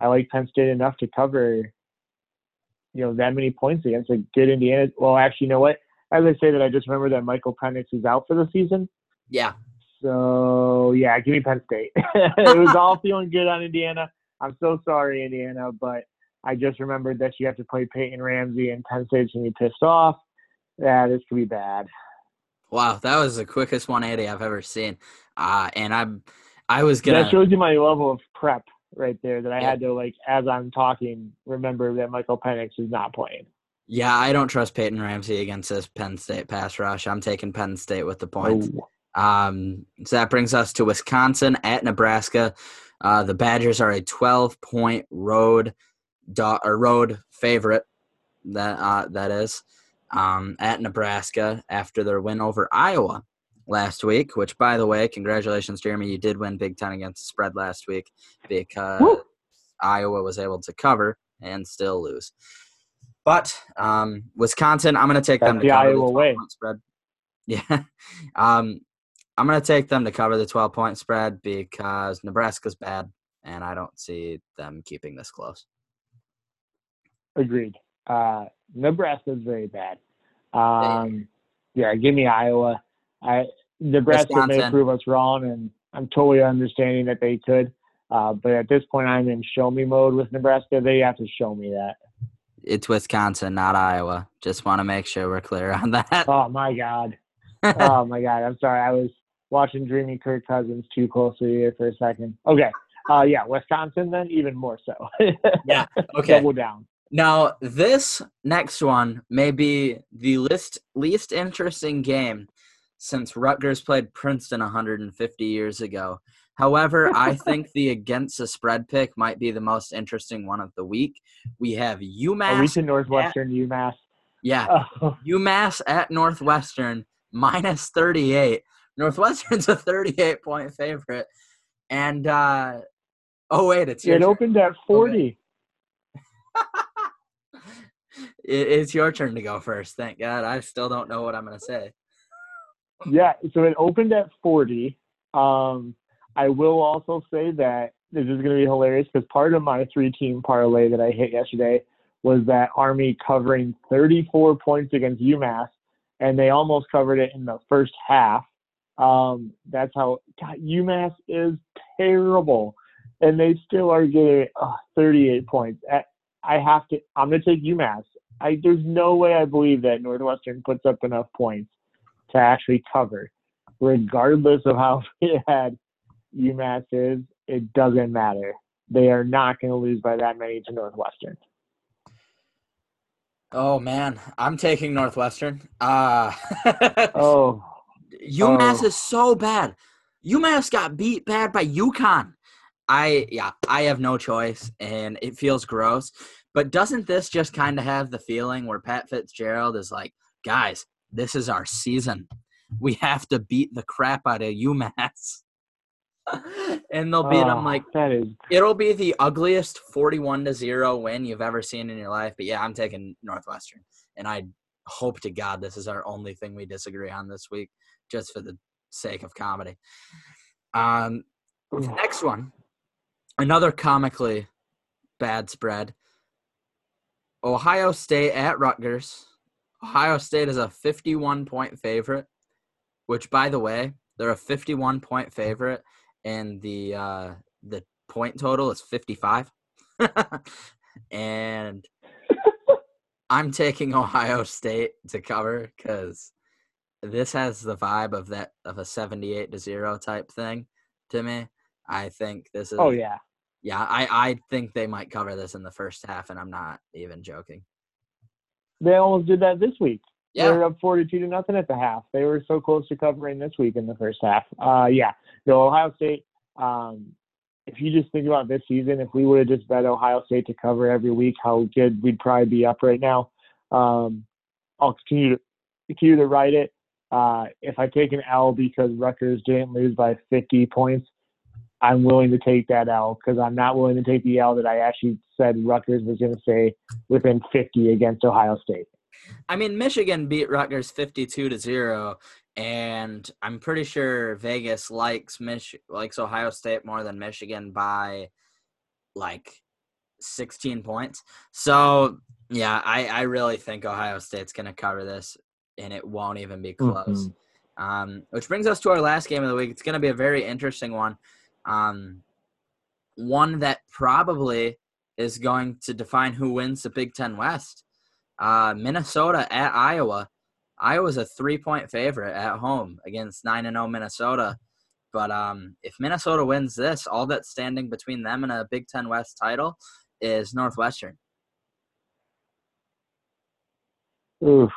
I like Penn State enough to cover you know that many points against a good Indiana. Well, actually, you know what? As I say that, I just remember that Michael Penix is out for the season.
Yeah.
So yeah, give me Penn State. [LAUGHS] it was all [LAUGHS] feeling good on Indiana. I'm so sorry, Indiana, but I just remembered that you have to play Peyton Ramsey and Penn State's gonna be pissed off. Yeah, this could be bad.
Wow, that was the quickest 180 I've ever seen. Uh, and I'm, I was gonna.
That shows you my level of prep right there. That I yeah. had to like, as I'm talking, remember that Michael Penix is not playing.
Yeah, I don't trust Peyton Ramsey against this Penn State pass rush. I'm taking Penn State with the points. Oh. Um, so that brings us to Wisconsin at Nebraska. Uh, the Badgers are a 12 point road do- or road favorite. That uh, that is um, at Nebraska after their win over Iowa last week. Which, by the way, congratulations, Jeremy, you did win Big Ten against the spread last week because Woo! Iowa was able to cover and still lose. But um, Wisconsin, I'm going to take
That's
them to
the
cover
Iowa
the
way.
spread. [LAUGHS] Yeah, um, I'm going to take them to cover the 12 point spread because Nebraska's bad, and I don't see them keeping this close.
Agreed. Uh, Nebraska is very bad. Um, yeah, give me Iowa. I Nebraska may prove us wrong, and I'm totally understanding that they could. Uh, but at this point, I'm in show me mode with Nebraska. They have to show me that.
It's Wisconsin, not Iowa. Just want to make sure we're clear on that.
Oh my god. [LAUGHS] oh my god. I'm sorry. I was watching Dreamy Kirk Cousins too closely here for a second. Okay. Uh, yeah, Wisconsin then even more so. [LAUGHS]
Yeah, Okay.
Double down.
Now, this next one may be the least least interesting game since Rutgers played Princeton 150 years ago. However, I [LAUGHS] think the against the spread pick might be the most interesting one of the week. We have
Are we
UMass.
to Northwestern UMass?
Yeah, [LAUGHS]
Oh,
UMass at Northwestern minus 38. Northwestern's a 38 point favorite. And uh oh wait, it's your
it
turn.
opened at 40. [LAUGHS]
It- it's your turn to go first. Thank God. I still don't know what I'm going to say.
Yeah, so it opened at 40. Um, I will also say that this is going to be hilarious because part of my three team parlay that I hit yesterday was that Army covering 34 points against UMass, and they almost covered it in the first half. Um, that's how God, UMass is terrible, and they still are getting uh, 38 points. I, I have to. I'm going to take UMass. I, there's no way I believe that Northwestern puts up enough points to actually cover, regardless of how [LAUGHS] bad UMass is. It doesn't matter. They are not going to lose by that many to Northwestern.
Oh man, I'm taking Northwestern. Uh [LAUGHS]
Oh,
UMass
oh.
is so bad. UMass got beat bad by UConn. I yeah, I have no choice and it feels gross. But doesn't this just kind of have the feeling where Pat Fitzgerald is like, guys, this is our season. We have to beat the crap out of UMass. [LAUGHS] and they'll beat them
oh,
like
that is.
It'll be the ugliest 41 to 0 win you've ever seen in your life. But yeah, I'm taking Northwestern. And I hope to God this is our only thing we disagree on this week, just for the sake of comedy. Um, next one, another comically bad spread. Ohio State at Rutgers. Ohio State is a 51 point favorite, which, by the way, they're a 51 point favorite, and the uh, the point total is 55. [LAUGHS] and [LAUGHS] I'm taking Ohio State to cover because this has the vibe of that of a 78 to zero type thing to me. I think this is.
Oh yeah.
Yeah, I, I think they might cover this in the first half, and I'm not even joking.
They almost did that this week. They
Yeah,
were up 42 to nothing at the half. They were so close to covering this week in the first half. Uh, yeah. No, Ohio State. Um, if you just think about this season, if we would have just bet Ohio State to cover every week, how good we'd probably be up right now. Um, I'll continue to continue to write it. Uh, if I take an L because Rutgers didn't lose by 50 points, I'm willing to take that L because I'm not willing to take the L that I actually said Rutgers was going to say within 50 against Ohio State.
I mean Michigan beat Rutgers 52 to zero, and I'm pretty sure Vegas likes Mich likes Ohio State more than Michigan by like 16 points. So yeah, I I really think Ohio State's gonna cover this, and it won't even be close.
Mhm.
Um, which brings us to our last game of the week. It's going to be a very interesting one. Um, one that probably is going to define who wins the Big Ten West. Uh, Minnesota at Iowa. Iowa's a three point favorite at home against 9 0 Minnesota. But um, if Minnesota wins this, all that's standing between them and a Big Ten West title is Northwestern.
Oof,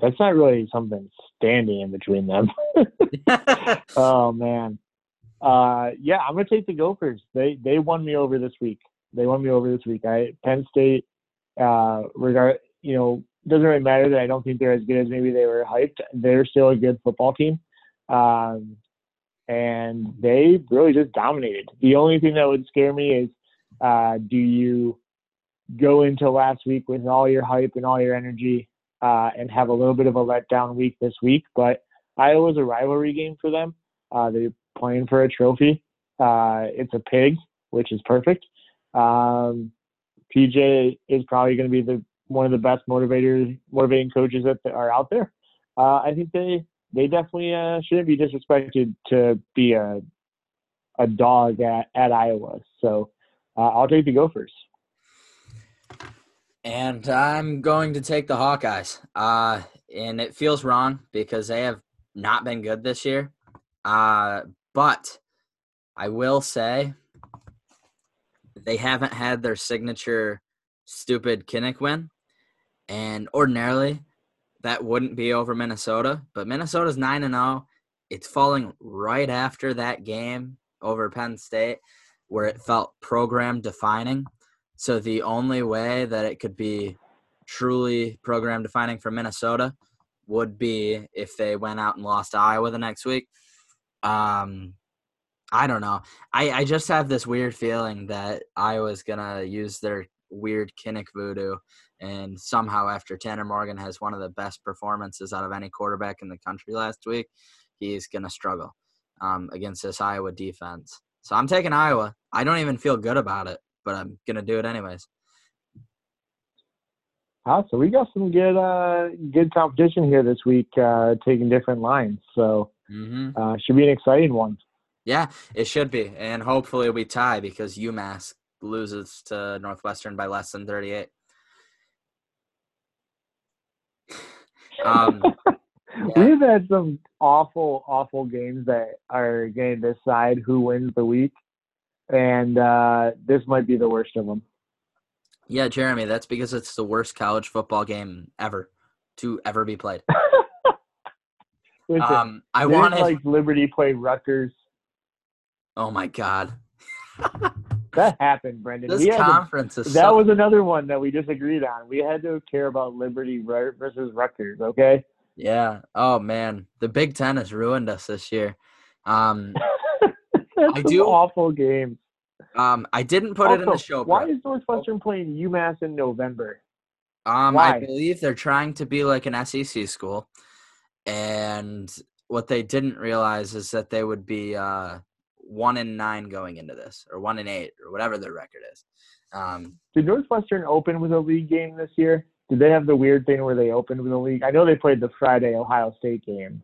that's not really something standing in between them. [LAUGHS] [LAUGHS] oh man, uh, yeah, I'm gonna take the Gophers. They they won me over this week. They won me over this week. I Penn State, uh, regard you know doesn't really matter that I don't think they're as good as maybe they were hyped. They're still a good football team, um, and they really just dominated. The only thing that would scare me is, uh, do you go into last week with all your hype and all your energy uh, and have a little bit of a letdown week this week. But Iowa's a rivalry game for them. Uh, they're playing for a trophy. Uh, it's a pig, which is perfect. Um, PJ is probably going to be the one of the best motivators, motivating coaches that are out there. Uh, I think they they definitely uh, shouldn't be disrespected to be a a dog at, at Iowa. So uh, I'll take the Gophers.
And I'm going to take the Hawkeyes. Uh, and it feels wrong because they have not been good this year. Uh, but I will say they haven't had their signature stupid Kinnick win. And ordinarily, that wouldn't be over Minnesota. But Minnesota's 9 and 0. It's falling right after that game over Penn State where it felt program defining. So the only way that it could be truly program defining for Minnesota would be if they went out and lost Iowa the next week. Um, I don't know. I, I just have this weird feeling that Iowa's gonna use their weird Kinnick voodoo, and somehow after Tanner Morgan has one of the best performances out of any quarterback in the country last week, he's gonna struggle um, against this Iowa defense. So I'm taking Iowa. I don't even feel good about it, but I'm gonna do it anyways.
Ah, so we got some good uh, good competition here this week, uh, taking different lines. So
mm-hmm.
uh, should be an exciting one.
Yeah, it should be, and hopefully we tie because UMass loses to Northwestern by less than 38. [LAUGHS] Um,
yeah. We've had some awful, awful games that are going to decide who wins the week, and uh, this might be the worst of them.
Yeah, Jeremy, that's because it's the worst college football game ever to ever be played. [LAUGHS]
Listen,
um, I wanted
like Liberty play Rutgers.
Oh my god. [LAUGHS]
that happened, Brendan.
This conference to, is
that
so...
was another one that we disagreed on. We had to care about Liberty versus Rutgers. Okay.
Yeah. Oh man, the Big Ten has ruined us this year. Um, [LAUGHS]
I do awful games.
Um, I didn't put also, it in the show.
Why is Northwestern playing UMass in November?
Um, why? I believe they're trying to be like an SEC school, and what they didn't realize is that they would be uh, one in nine going into this, or one in eight, or whatever their record is. Um,
Did Northwestern open with a league game this year? Did they have the weird thing where they opened with a league? I know they played the Friday Ohio State game.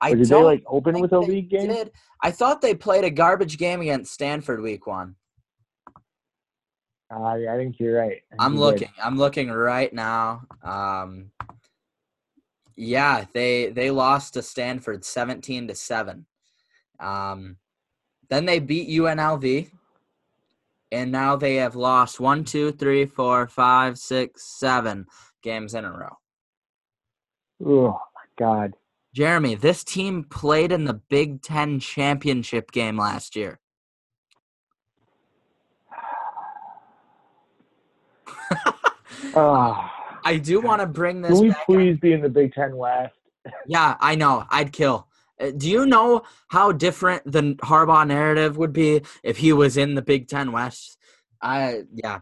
I
did they like open with a league game?
Did. I thought they played a garbage game against Stanford week one.
Uh, I think you're right.
I'm you looking. Did. I'm looking right now. Um, yeah, they they lost to Stanford 17 to seven. Um, then they beat UNLV, and now they have lost one, two, three, four, five, six, seven games in a row.
Oh my God!
Jeremy, this team played in the Big Ten championship game last year.
oh, [SIGHS]
I do want to bring this.
Can we please up. be in the Big Ten West? [LAUGHS]
yeah, I know. I'd kill. Uh, do you know how different the Harbaugh narrative would be if he was in the Big Ten West? I yeah,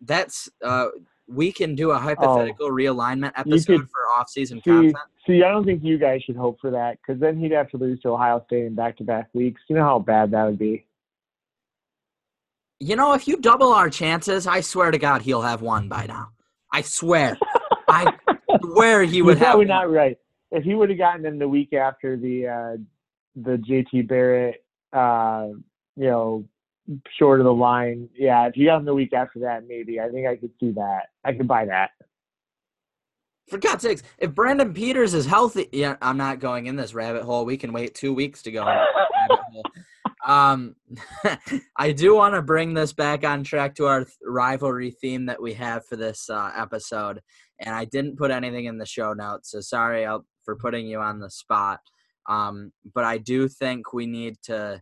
that's uh, we can do a hypothetical oh, realignment episode could, for off-season see, content.
See, I don't think you guys should hope for that because then he'd have to lose to Ohio State in back-to-back weeks. You know how bad that would be.
You know, if you double our chances, I swear to God, he'll have one by now. I swear. I swear he would
You're
have.
Probably not right. If he would have gotten in the week after the uh, the JT Barrett, uh, you know, short of the line. Yeah, if you got him the week after that, maybe I think I could see that. I could buy that.
For God's sakes, if Brandon Peters is healthy, yeah, I'm not going in this rabbit hole. We can wait two weeks to go. [LAUGHS] um, [LAUGHS] I do want to bring this back on track to our rivalry theme that we have for this uh, episode, and I didn't put anything in the show notes, so sorry I'll, for putting you on the spot. Um, but I do think we need to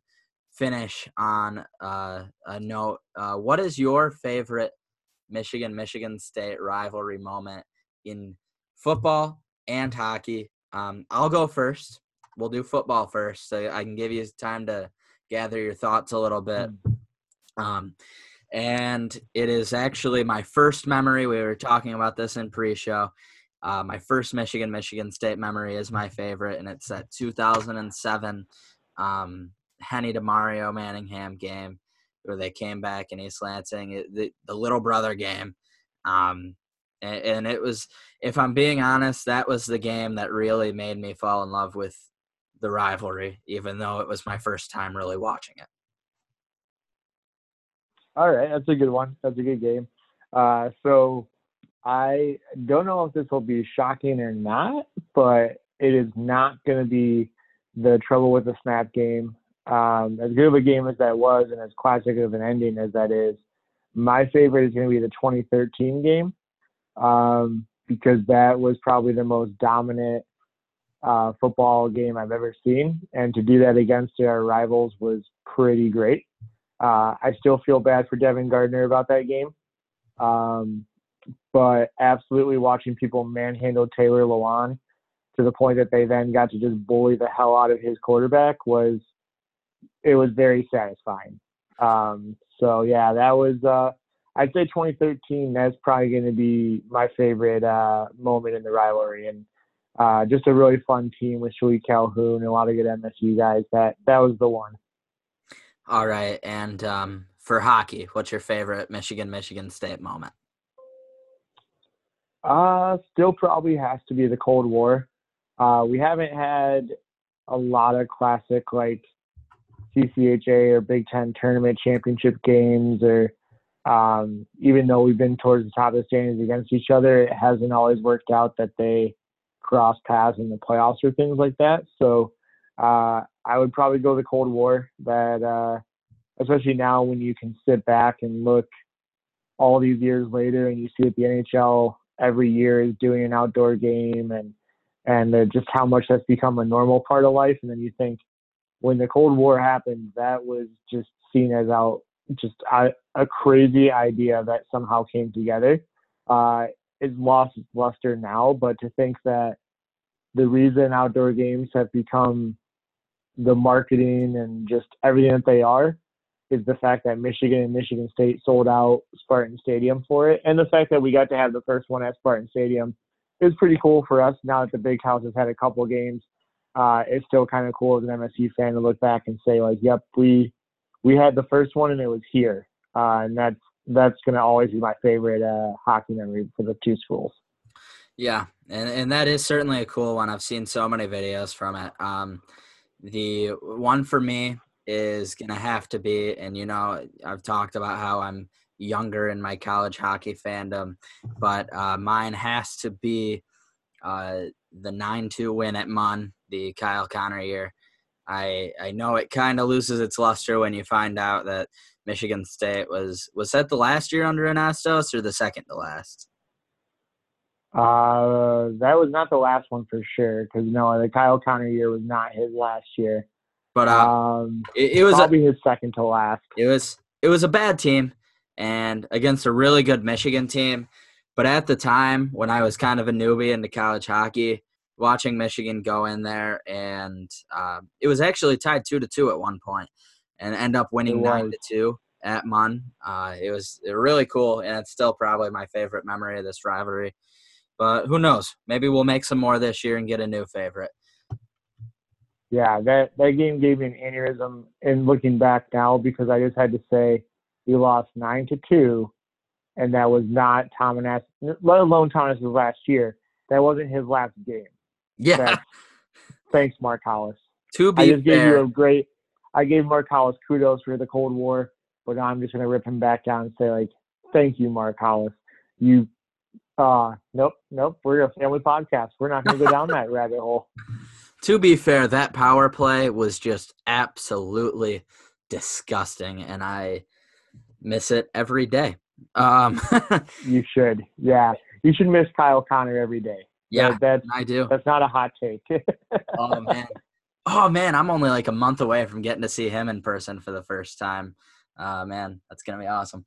finish on uh, a note. Uh, what is your favorite Michigan Michigan State rivalry moment in football and hockey? Um, I'll go first. We'll do football first, so I can give you time to gather your thoughts a little bit. Um, and it is actually my first memory. We were talking about this in pre-show. Uh, my first Michigan Michigan State memory is my favorite, and it's that 2007 um, Henne to Mario Manningham game where they came back in East Lansing, the, the little brother game. Um, and, and it was. If I'm being honest, that was the game that really made me fall in love with the rivalry, even though it was my first time really watching it.
All right, that's a good one. That's a good game. Uh, so I don't know if this will be shocking or not, but it is not going to be the trouble with the snap game. Um, as good of a game as that was, and as classic of an ending as that is, my favorite is going to be the 2013 game um, because that was probably the most dominant uh, football game I've ever seen, and to do that against our rivals was pretty great. Uh, I still feel bad for Devin Gardner about that game, um, but absolutely watching people manhandle Taylor Lewan to the point that they then got to just bully the hell out of his quarterback was it was very satisfying. Um, so yeah, that was uh, I'd say 2013. That's probably going to be my favorite uh, moment in the rivalry, and uh, just a really fun team with Shilique Calhoun and a lot of good MSU guys. That that was the one.
All right, and um, for hockey, what's your favorite Michigan Michigan State moment?
Uh, still probably has to be the Cold War. Uh, we haven't had a lot of classic like CCHA or Big Ten tournament championship games, or um, even though we've been towards the top of the standings against each other, it hasn't always worked out that they cross paths in the playoffs or things like that. So uh, I would probably go the Cold War. That uh, especially now when you can sit back and look all these years later, and you see that the NHL every year is doing an outdoor game and and uh, just how much that's become a normal part of life. And then you think when the Cold War happened, that was just seen as out just a, a crazy idea that somehow came together. Uh, it's lost its luster now, but to think that the reason outdoor games have become the marketing and just everything that they are is the fact that Michigan and Michigan State sold out Spartan Stadium for it, and the fact that we got to have the first one at Spartan Stadium is pretty cool for us. Now that the Big House has had a couple games, uh, it's still kind of cool as an MSU fan to look back and say like, "Yep, we we had the first one and it was here," uh, and that's that's going to always be my favorite uh, hockey memory for the two schools.
Yeah, and and that is certainly a cool one. I've seen so many videos from it. Um, the one for me is gonna have to be, and you know, I've talked about how I'm younger in my college hockey fandom, but uh, mine has to be uh, the nine-two win at Munn, the Kyle Connor year. I I know it kind of loses its luster when you find out that Michigan State was was that the last year under Anastos or the second to last?
Uh, that was not the last one for sure because no, the Kyle Connor year was not his last year.
But uh, um, it, it was
probably a, his second to last.
It was it was a bad team and against a really good Michigan team. But at the time when I was kind of a newbie into college hockey, watching Michigan go in there and uh, it was actually tied two to two at one point and end up winning nine to two at Munn. Uh, it was really cool, and it's still probably my favorite memory of this rivalry. But who knows? Maybe we'll make some more this year and get a new favorite.
Yeah, that that game gave me an aneurysm. And looking back now, because I just had to say we lost nine to two, and that was not Tom let alone Thomas' last year. That wasn't his last game.
Yeah. That's,
thanks, Mark Hollis.
To be
I just
fair.
gave you a great. I gave Mark Hollis kudos for the Cold War, but now I'm just gonna rip him back down and say like, thank you, Mark Hollis. You uh, nope, nope. We're a family podcast. We're not going to go down that [LAUGHS] rabbit hole.
To be fair, that power play was just absolutely disgusting, and I miss it every day. Um, [LAUGHS]
you should, yeah. You should miss Kyle Connor every day.
Yeah,
that, that's,
I do.
That's not a hot take. [LAUGHS]
oh man, oh man, I'm only like a month away from getting to see him in person for the first time. Uh, man, that's gonna be awesome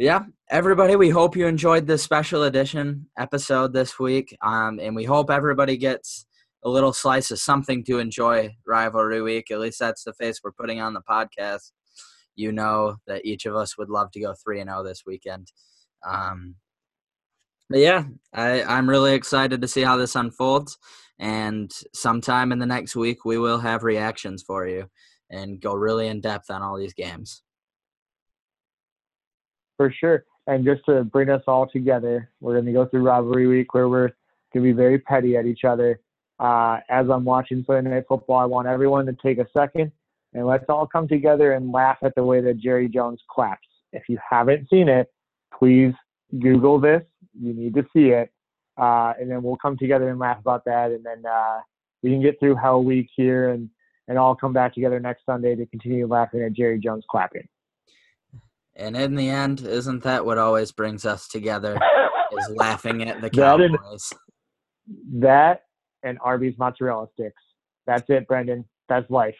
yeah, everybody, we hope you enjoyed this special edition episode this week. Um, and we hope everybody gets a little slice of something to enjoy rivalry week. At least that's the face we're putting on the podcast. You know that each of us would love to go 3 and 0 this weekend. Um, but yeah, I, I'm really excited to see how this unfolds. And sometime in the next week, we will have reactions for you and go really in depth on all these games
for sure. And just to bring us all together, we're going to go through rivalry week where we're going to be very petty at each other. Uh, as I'm watching Sunday Night Football, I want everyone to take a second and let's all come together and laugh at the way that Jerry Jones claps. If you haven't seen it, please Google this. You need to see it. Uh, and then we'll come together and laugh about that. And then uh, we can get through Hell Week here and, and all come back together next Sunday to continue laughing at Jerry Jones clapping.
And in the end, isn't that what always brings us together? [LAUGHS] is laughing at the Cowboys.
That and, that and Arby's mozzarella sticks. That's it, Brendan. That's life.